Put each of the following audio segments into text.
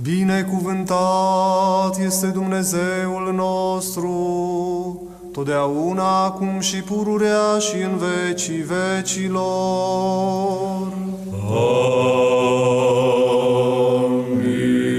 Binecuvântat este Dumnezeul nostru, totdeauna, acum și pururea și în vecii vecilor. Amin.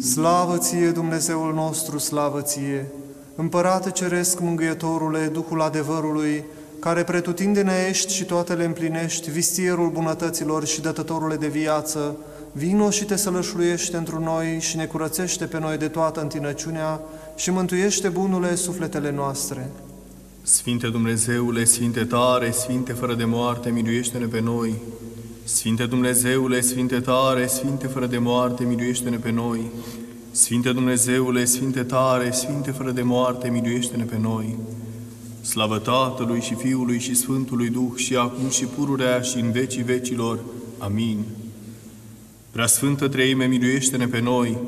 Slavă ție, Dumnezeul nostru, slavă ție! Împărate Ceresc, Mângâietorule, Duhul adevărului, care pretutindene ești și toate le împlinești, vistierul bunătăților și dătătorule de viață, vino și te sălășluiește întru noi și ne curățește pe noi de toată întinăciunea și mântuiește bunule sufletele noastre. Sfinte Dumnezeule, Sfinte tare, Sfinte fără de moarte, miluiește-ne pe noi. Sfinte Dumnezeule, Sfinte tare, Sfinte fără de moarte, miluiește-ne pe noi. Sfinte Dumnezeule, Sfinte tare, Sfinte fără de moarte, miluiește-ne pe noi. Slavă Tatălui și Fiului și Sfântului Duh și acum și pururea și în vecii vecilor. Amin. Prea Sfântă Treime, miluiește-ne pe noi,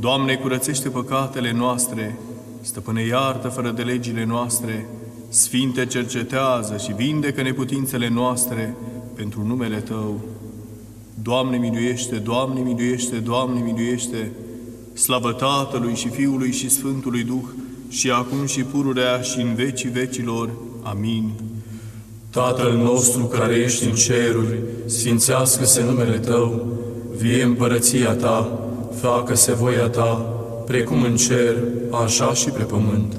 Doamne, curățește păcatele noastre, Stăpâne, iartă fără de legile noastre, Sfinte, cercetează și vindecă neputințele noastre pentru numele Tău. Doamne, miluiește, Doamne, miluiește, Doamne, miluiește, Slavă Tatălui și Fiului și Sfântului Duh, și acum și pururea și în vecii vecilor. Amin. Tatăl nostru care ești în ceruri, sfințească-se numele Tău, vie împărăția Ta, facă-se voia Ta, precum în cer, așa și pe pământ.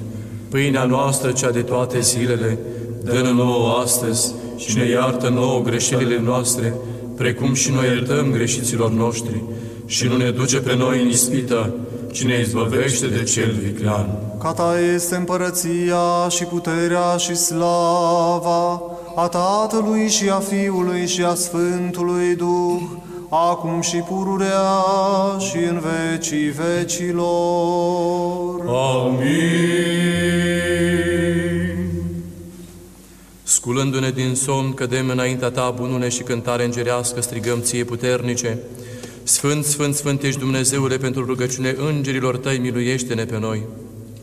Pâinea noastră, cea de toate zilele, dă-ne nouă astăzi și ne iartă nouă greșelile noastre, precum și noi iertăm greșiților noștri, și nu ne duce pe noi în ispită, ci ne izbăvește de cel viclean. Ca ta este împărăția și puterea și slava a Tatălui și a Fiului și a Sfântului Duh, acum și pururea și în vecii vecilor. Amin. Sculându-ne din somn, cădem înaintea Ta, bunule și cântare îngerească, strigăm Ție puternice. Sfânt, Sfânt, Sfânt ești Dumnezeule pentru rugăciune îngerilor Tăi, miluiește-ne pe noi.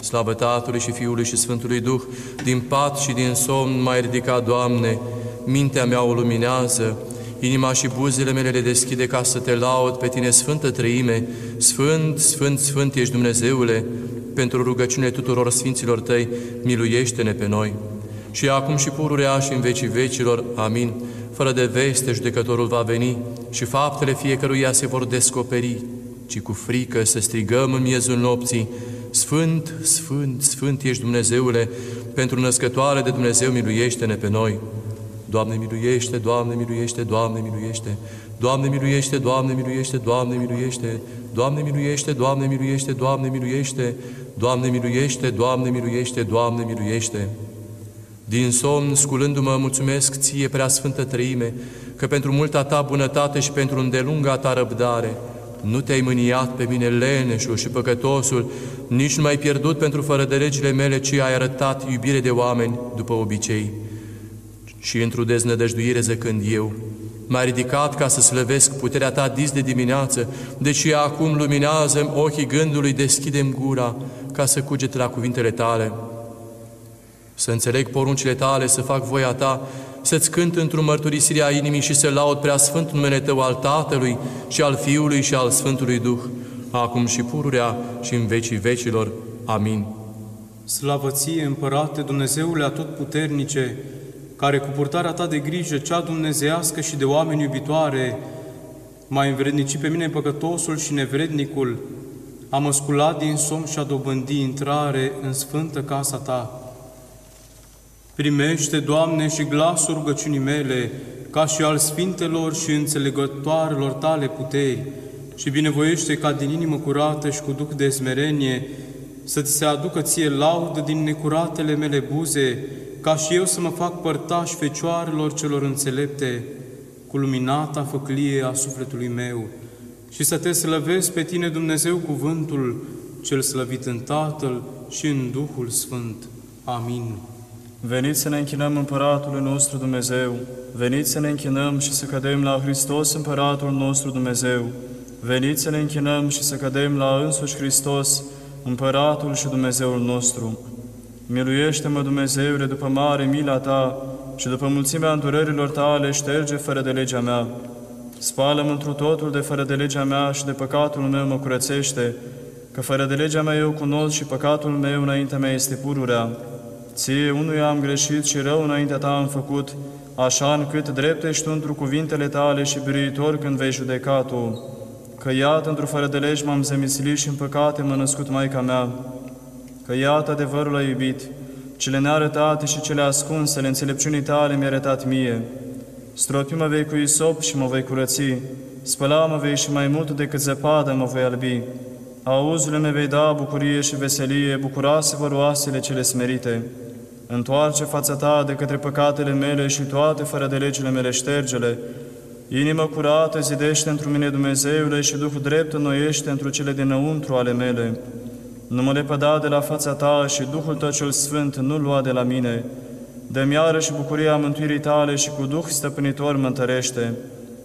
Slavă Tatălui și Fiului și Sfântului Duh, din pat și din somn mai ridicat, Doamne, mintea mea o luminează, inima și buzele mele le deschide ca să Te laud pe Tine, Sfântă Trăime, Sfânt, Sfânt, Sfânt ești Dumnezeule, pentru rugăciune tuturor Sfinților Tăi, miluiește-ne pe noi. Și acum și pururea și în vecii vecilor. Amin. Fără de veste judecătorul va veni și faptele fiecăruia se vor descoperi, ci cu frică să strigăm în miezul nopții, Sfânt, Sfânt, Sfânt ești Dumnezeule, pentru născătoare de Dumnezeu miluiește-ne pe noi. Doamne miluiește, Doamne miluiește, Doamne miluiește, Doamne miluiește, Doamne miluiește, Doamne miluiește, Doamne miluiește, Doamne miluiește, Doamne miluiește, Doamne miluiește, Doamne miluiește, Doamne miluiește. Din somn, sculându-mă, mulțumesc Ție, Prea Sfântă Trăime, că pentru multa Ta bunătate și pentru îndelunga Ta răbdare, nu te-ai mâniat pe mine leneșul și păcătosul, nici nu m-ai pierdut pentru fără de legile mele, ci ai arătat iubire de oameni după obicei. Și într-o deznădăjduire zăcând eu, m-ai ridicat ca să slăvesc puterea ta dis de dimineață, deci acum luminează ochii gândului, deschidem gura ca să cuget la cuvintele tale. Să înțeleg poruncile tale, să fac voia ta, să-ți cânt într-o mărturisire a inimii și să laud prea sfânt numele Tău al Tatălui și al Fiului și al Sfântului Duh, acum și pururea și în vecii vecilor. Amin. Slavă ție, Împărate Dumnezeule Atotputernice, care cu purtarea ta de grijă, cea dumnezească și de oameni iubitoare, m-ai învrednicit pe mine păcătosul și nevrednicul, am asculat din somn și a dobândi intrare în sfântă casa ta. Primește, Doamne, și glasul rugăciunii mele, ca și al sfintelor și înțelegătoarelor tale puteri, și binevoiește ca din inimă curată și cu duc de smerenie să ți se aducă ție laudă din necuratele mele buze, ca și eu să mă fac părtaș fecioarelor celor înțelepte, cu luminata făclie a sufletului meu, și să te slăvesc pe tine, Dumnezeu, cuvântul, cel slăvit în Tatăl și în Duhul Sfânt. Amin. Veniți să ne închinăm Împăratului nostru Dumnezeu, veniți să ne închinăm și să cădem la Hristos Împăratul nostru Dumnezeu, veniți să ne închinăm și să cădem la însuși Hristos, Împăratul și Dumnezeul nostru. Miluiește-mă, Dumnezeule, după mare mila Ta și după mulțimea îndurărilor Tale, șterge fără de legea mea. Spală-mă întru totul de fără de legea mea și de păcatul meu mă curățește, că fără de legea mea eu cunosc și păcatul meu înaintea mea este pururea. Ție unuia am greșit și rău înaintea ta am făcut, așa încât drept ești întru cuvintele tale și biruitor când vei judeca tu. Că iată, într-o fără de legi m-am zemislit și în păcate m-a născut Maica mea. Că iată adevărul a iubit, cele nearătate și cele ascunsele înțelepciunii tale mi-a arătat mie. Stropi-mă vei cu isop și mă vei curăți, spăla-mă vei și mai mult decât zăpadă mă voi albi. Auzule me vei da bucurie și veselie, bucuroase-vă roasele cele smerite. Întoarce fața ta de către păcatele mele și toate fără de legile mele ștergele. Inimă curată zidește într mine Dumnezeule și Duhul drept înnoiește într cele dinăuntru ale mele. Nu mă lepăda de la fața ta și Duhul tău cel Sfânt nu lua de la mine. De iară și bucuria mântuirii tale și cu Duh stăpânitor mă întărește.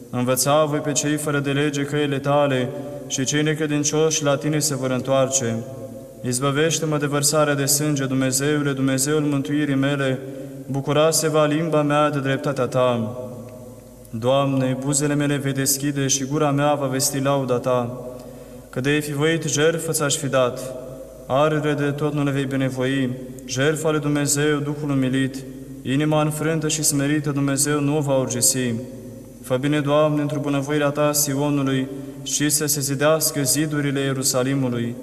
Învăța voi pe cei fără de lege căile tale și cei necredincioși la tine se vor întoarce. Izbăvește-mă de vărsarea de sânge, Dumnezeule, Dumnezeul mântuirii mele, bucura-se va limba mea de dreptatea Ta. Doamne, buzele mele vei deschide și gura mea va vesti lauda Ta. Că de fi voit jertfă ți-aș fi dat, arere de tot nu le vei binevoi, jertfa lui Dumnezeu, Duhul umilit, inima înfrântă și smerită Dumnezeu nu o va urgisi. Fă bine, Doamne, într-o bunăvoirea Ta Sionului și să se zidească zidurile Ierusalimului,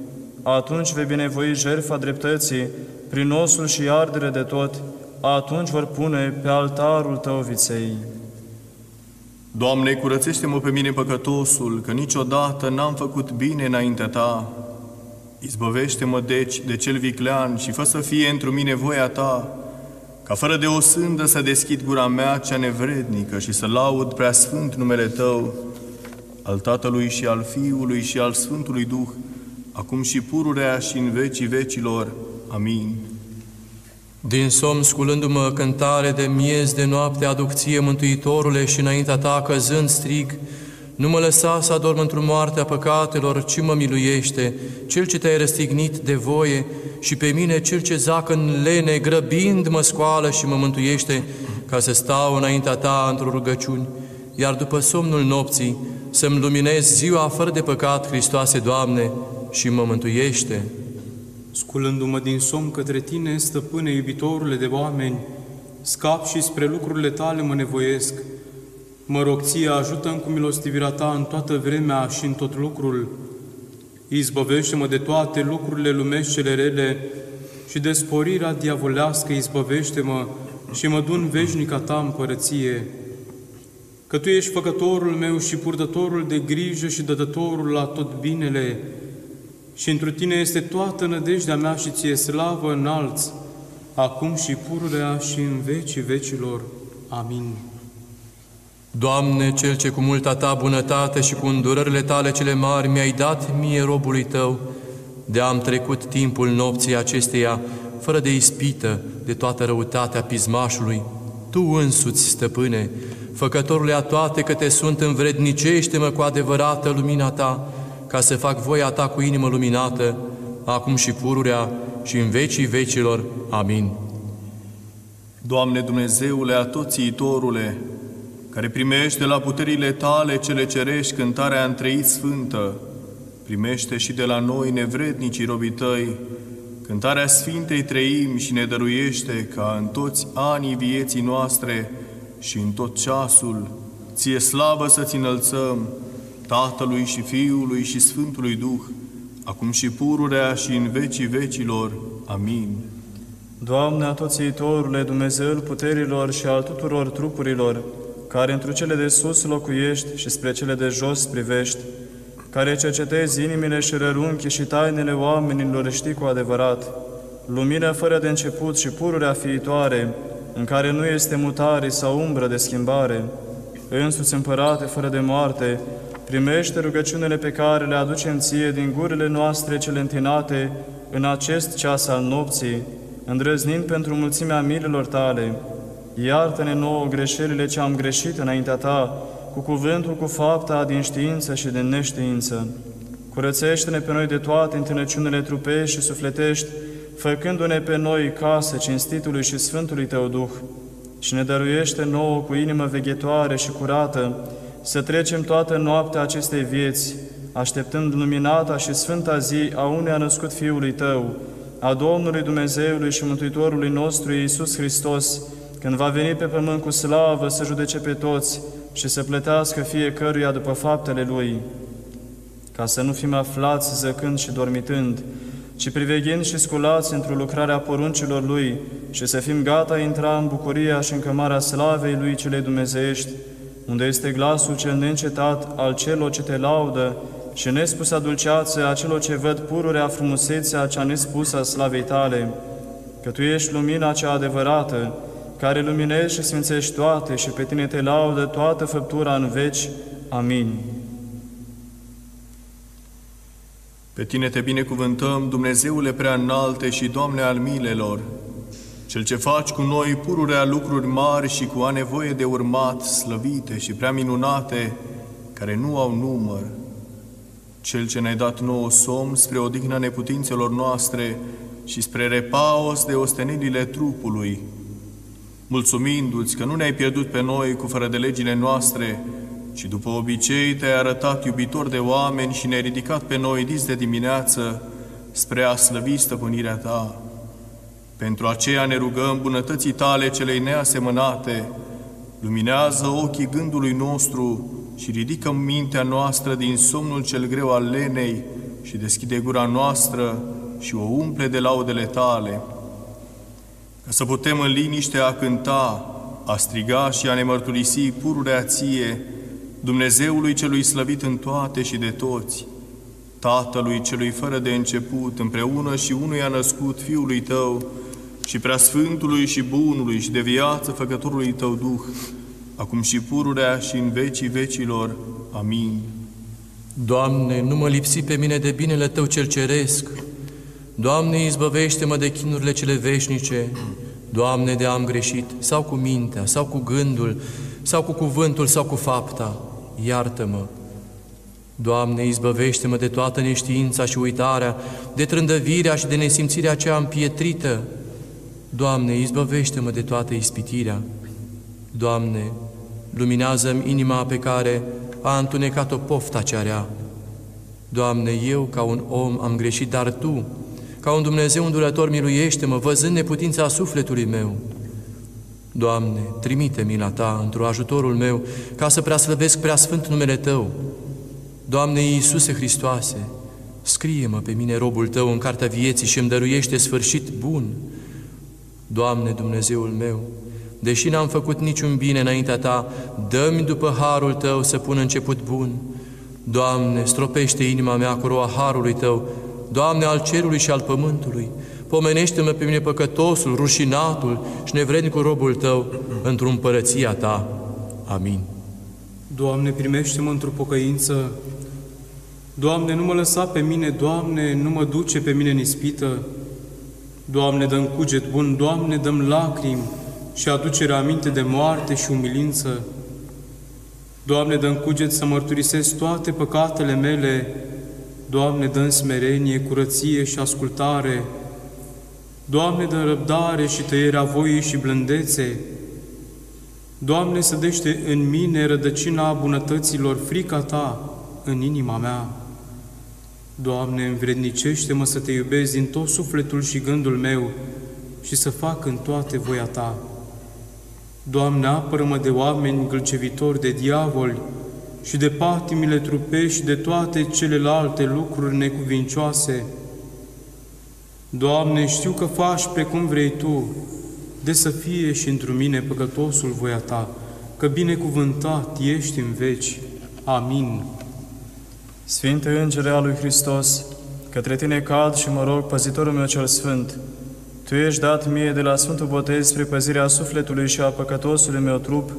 atunci vei binevoi jertfa dreptății, prin osul și ardere de tot, atunci vor pune pe altarul tău viței. Doamne, curățește-mă pe mine păcătosul, că niciodată n-am făcut bine înaintea Ta. Izbăvește-mă deci de cel viclean și fă să fie într mine voia Ta, ca fără de o sândă să deschid gura mea cea nevrednică și să laud prea sfânt numele Tău, al Tatălui și al Fiului și al Sfântului Duh, acum și pururea și în vecii vecilor. Amin. Din somn sculându-mă cântare de miez de noapte, aduc ție, Mântuitorule, și înaintea ta căzând strig, nu mă lăsa să adorm într-o moarte a păcatelor, ci mă miluiește, Cel ce te-ai răstignit de voie, și pe mine Cel ce zac în lene, grăbind mă scoală și mă mântuiește, ca să stau înaintea ta într-o rugăciuni, iar după somnul nopții să-mi luminez ziua fără de păcat, Hristoase, Doamne, și mă mântuiește. Sculându-mă din somn către Tine, stăpâne, iubitorule de oameni, scap și spre lucrurile Tale mă nevoiesc. Mă rog Ție, ajută-mi cu milostivirea Ta în toată vremea și în tot lucrul. Izbăvește-mă de toate lucrurile lumești cele rele și de sporirea diavolească izbăvește-mă și mă dun veșnica Ta împărăție. Că Tu ești făcătorul meu și purtătorul de grijă și dădătorul la tot binele, și întru Tine este toată nădejdea mea și Ție slavă înalți, acum și pururea și în vecii vecilor. Amin. Doamne, Cel ce cu multa Ta bunătate și cu îndurările Tale cele mari mi-ai dat mie robului Tău, de am trecut timpul nopții acesteia, fără de ispită, de toată răutatea pismașului, Tu însuți, stăpâne, făcătorule a toate că te sunt învrednicește-mă cu adevărată lumina Ta, ca să fac voia Ta cu inimă luminată, acum și pururea și în vecii vecilor. Amin. Doamne Dumnezeule, atoțiitorule, care primește la puterile Tale cele cerești cântarea întreit sfântă, primește și de la noi nevrednicii robii Tăi, cântarea Sfintei Treim și ne dăruiește ca în toți anii vieții noastre și în tot ceasul, Ție slavă să-ți înălțăm, Tatălui și Fiului și Sfântului Duh, acum și pururea și în vecii vecilor. Amin. Doamne, atoțiitorule, Dumnezeul puterilor și al tuturor trupurilor, care într cele de sus locuiești și spre cele de jos privești, care cercetezi inimile și rărunchi și tainele oamenilor știi cu adevărat, luminea fără de început și pururea fiitoare, în care nu este mutare sau umbră de schimbare, însuți împărate fără de moarte, primește rugăciunile pe care le aducem ție din gurile noastre cele întinate în acest ceas al nopții, îndrăznind pentru mulțimea mililor tale. Iartă-ne nouă greșelile ce am greșit înaintea ta, cu cuvântul, cu fapta, din știință și din neștiință. Curățește-ne pe noi de toate întâlnăciunile trupești și sufletești, făcându-ne pe noi casă cinstitului și Sfântului Tău Duh, și ne dăruiește nouă cu inimă veghetoare și curată, să trecem toată noaptea acestei vieți, așteptând luminata și sfânta zi a unei a născut Fiului Tău, a Domnului Dumnezeului și Mântuitorului nostru Iisus Hristos, când va veni pe pământ cu slavă să judece pe toți și să plătească fiecăruia după faptele Lui, ca să nu fim aflați zăcând și dormitând, ci priveghind și sculați într-o lucrare a poruncilor Lui și să fim gata intra în bucuria și în cămarea slavei Lui cele dumnezeiești, unde este glasul cel neîncetat al celor ce te laudă și nespusă dulceață a celor ce văd pururea frumusețea cea nespusă a slavei tale, că Tu ești lumina cea adevărată, care luminezi și sfințești toate și pe Tine te laudă toată făptura în veci. Amin. Pe Tine te binecuvântăm, Dumnezeule prea înalte și Doamne al milelor, Cel ce faci cu noi pururea lucruri mari și cu a nevoie de urmat, slăvite și prea minunate, care nu au număr. Cel ce ne-ai dat nouă somn spre odihna neputințelor noastre și spre repaos de ostenelile trupului, mulțumindu-ți că nu ne-ai pierdut pe noi cu fără de legile noastre, și după obicei te-ai arătat iubitor de oameni și ne-ai ridicat pe noi dis de dimineață spre a slăvi stăpânirea ta. Pentru aceea ne rugăm bunătății tale celei neasemănate, luminează ochii gândului nostru și ridică mintea noastră din somnul cel greu al lenei și deschide gura noastră și o umple de laudele tale, ca să putem în liniște a cânta, a striga și a ne mărturisi pururea ție, Dumnezeului celui slăvit în toate și de toți, Tatălui celui fără de început, împreună și unui a născut Fiului Tău, și preasfântului și bunului și de viață făcătorului Tău Duh, acum și pururea și în vecii vecilor. Amin. Doamne, nu mă lipsi pe mine de binele Tău cel ceresc. Doamne, izbăvește-mă de chinurile cele veșnice. Doamne, de am greșit, sau cu mintea, sau cu gândul, sau cu cuvântul, sau cu fapta iartă-mă. Doamne, izbăvește-mă de toată neștiința și uitarea, de trândăvirea și de nesimțirea cea împietrită. Doamne, izbăvește-mă de toată ispitirea. Doamne, luminează-mi inima pe care a întunecat-o pofta cea rea. Doamne, eu ca un om am greșit, dar Tu, ca un Dumnezeu îndurător, miluiește-mă, văzând neputința sufletului meu. Doamne, trimite mila Ta într-o ajutorul meu, ca să preaslăvesc preasfânt numele Tău. Doamne Iisuse Hristoase, scrie-mă pe mine robul Tău în cartea vieții și îmi dăruiește sfârșit bun. Doamne Dumnezeul meu, deși n-am făcut niciun bine înaintea Ta, dă-mi după harul Tău să pun început bun. Doamne, stropește inima mea cu roa harului Tău, Doamne al cerului și al pământului, pomenește-mă pe mine păcătosul, rușinatul și nevrednicul robul Tău într-o împărăția Ta. Amin. Doamne, primește-mă într-o pocăință. Doamne, nu mă lăsa pe mine, Doamne, nu mă duce pe mine în ispită. Doamne, dăm cuget bun, Doamne, dăm lacrimi și aducere aminte de moarte și umilință. Doamne, dăm cuget să mărturisesc toate păcatele mele. Doamne, dăm smerenie, curăție și ascultare. Doamne, dă răbdare și tăierea voii și blândețe. Doamne, sădește în mine rădăcina bunătăților, frica Ta în inima mea. Doamne, învrednicește-mă să Te iubesc din tot sufletul și gândul meu și să fac în toate voia Ta. Doamne, apără-mă de oameni gâlcevitori, de diavoli și de patimile trupești și de toate celelalte lucruri necuvincioase, Doamne, știu că faci precum vrei Tu, de să fie și într mine păcătosul voia Ta, că binecuvântat ești în veci. Amin. Sfinte Îngere al lui Hristos, către Tine cad și mă rog, păzitorul meu cel Sfânt, Tu ești dat mie de la Sfântul Botez spre păzirea sufletului și a păcătosului meu trup,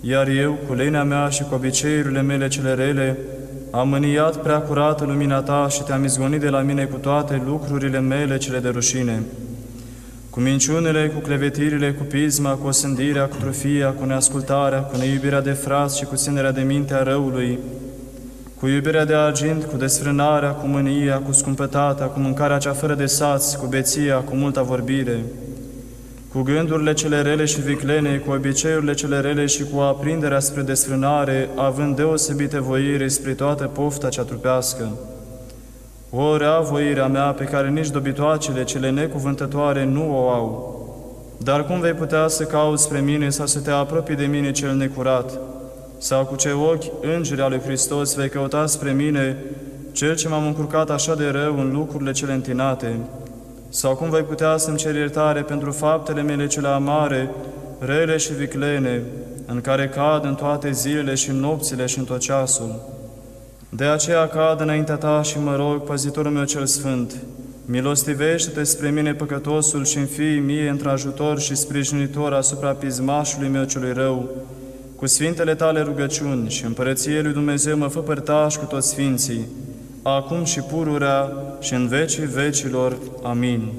iar eu, cu lenea mea și cu obiceiurile mele cele rele, am mâniat prea curată lumina Ta și Te-am izgonit de la mine cu toate lucrurile mele cele de rușine. Cu minciunile, cu clevetirile, cu pisma, cu osândirea, cu trufia, cu neascultarea, cu neiubirea de frați și cu ținerea de minte a răului, cu iubirea de argint, cu desfrânarea, cu mânia, cu scumpătatea, cu mâncarea cea fără de sați, cu beția, cu multa vorbire, cu gândurile cele rele și viclene, cu obiceiurile cele rele și cu aprinderea spre desfrânare, având deosebite voire spre toată pofta cea trupească. O rea voirea mea pe care nici dobitoacele cele necuvântătoare nu o au. Dar cum vei putea să cauți spre mine sau să te apropii de mine cel necurat? Sau cu ce ochi îngeri ale Hristos vei căuta spre mine, cel ce m-am încurcat așa de rău în lucrurile cele întinate? Sau cum vei putea să-mi ceri iertare pentru faptele mele cele amare, rele și viclene, în care cad în toate zilele și nopțile și în tot ceasul? De aceea cad înaintea ta și mă rog, păzitorul meu cel sfânt, milostivește-te spre mine păcătosul și în fii mie într-ajutor și sprijinitor asupra pismașului meu celui rău, cu sfintele tale rugăciuni și împărăție lui Dumnezeu mă fă părtaș cu toți sfinții, acum și pururea și în vecii vecilor. Amin.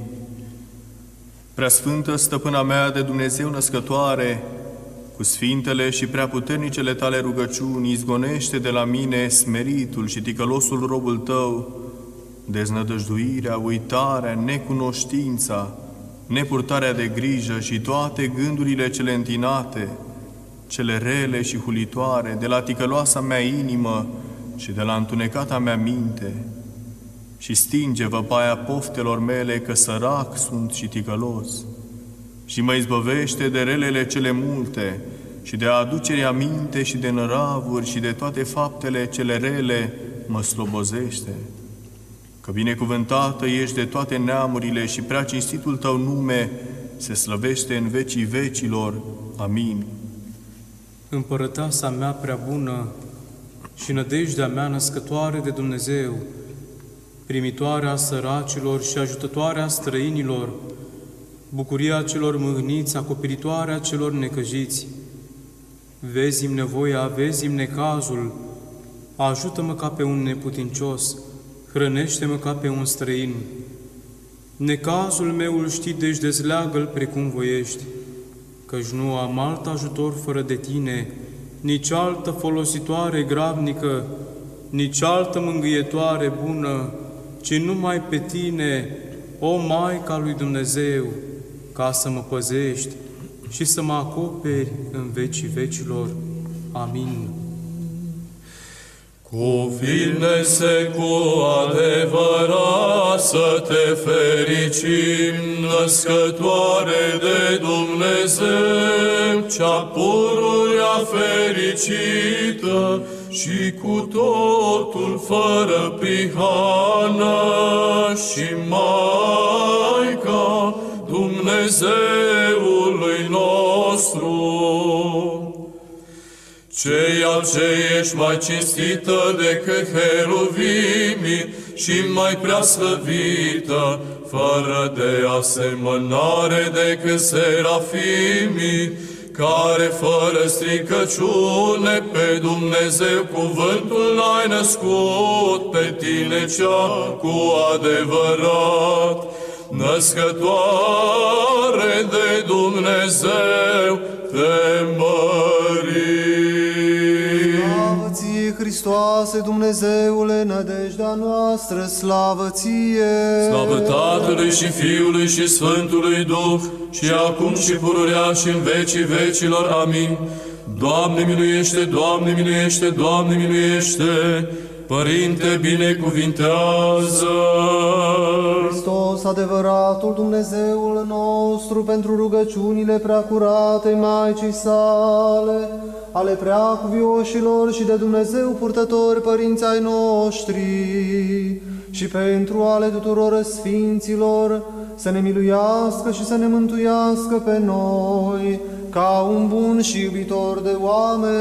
Preasfântă stăpâna mea de Dumnezeu născătoare, cu sfintele și preaputernicele tale rugăciuni, izgonește de la mine smeritul și ticălosul robul tău, deznădăjduirea, uitarea, necunoștința, nepurtarea de grijă și toate gândurile cele întinate, cele rele și hulitoare, de la ticăloasa mea inimă și de la întunecata mea minte, și stinge văpaia poftelor mele că sărac sunt și ticălos, și mă izbăvește de relele cele multe, și de aducerea minte și de năravuri și de toate faptele cele rele mă slobozește. Că binecuvântată ești de toate neamurile și prea cinstitul tău nume se slăvește în vecii vecilor. Amin. Împărăteasa mea prea bună și nădejdea mea născătoare de Dumnezeu, primitoarea săracilor și ajutătoarea străinilor, bucuria celor mâhniți, acoperitoarea celor necăjiți. Vezi-mi nevoia, vezi-mi necazul, ajută-mă ca pe un neputincios, hrănește-mă ca pe un străin. Necazul meu îl știi, deci dezleagă-l precum voiești, căci nu am alt ajutor fără de tine, nici altă folositoare gravnică, nici altă mângâietoare bună, ci numai pe tine, o Maica lui Dumnezeu, ca să mă păzești și să mă acoperi în vecii vecilor. Amin. Cuvine-se cu adevărat să te fericim, născătoare de Dumnezeu, cea pururea fericită și cu totul fără prihană. Și Maica Dumnezeului nostru ceea ce ești mai cinstită decât heruvimii și mai prea slăvită, fără de asemănare decât serafimii, care fără stricăciune pe Dumnezeu cuvântul ai născut pe tine cea cu adevărat, născătoare de Dumnezeu, te Slavă ție, Hristoase, Dumnezeule, nădejdea noastră, slavă ție! Slavă Tatălui și Fiului și Sfântului Duh, și acum și pururea și în vecii vecilor. Amin. Doamne miluiește, Doamne miluiește, Doamne miluiește, Părinte binecuvintează! Hristos, adevăratul Dumnezeul nostru, pentru rugăciunile preacurate Maicii sale, ale preacuvioșilor și de Dumnezeu purtători părinți ai noștri, și pentru ale tuturor sfinților, să ne miluiască și să ne mântuiască pe noi, ca un bun și iubitor de oameni.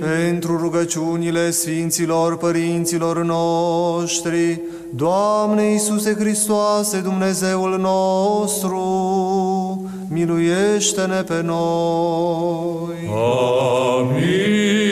Pentru rugăciunile Sfinților Părinților noștri, Doamne Iisuse Hristoase, Dumnezeul nostru, miluiește-ne pe noi. Amin.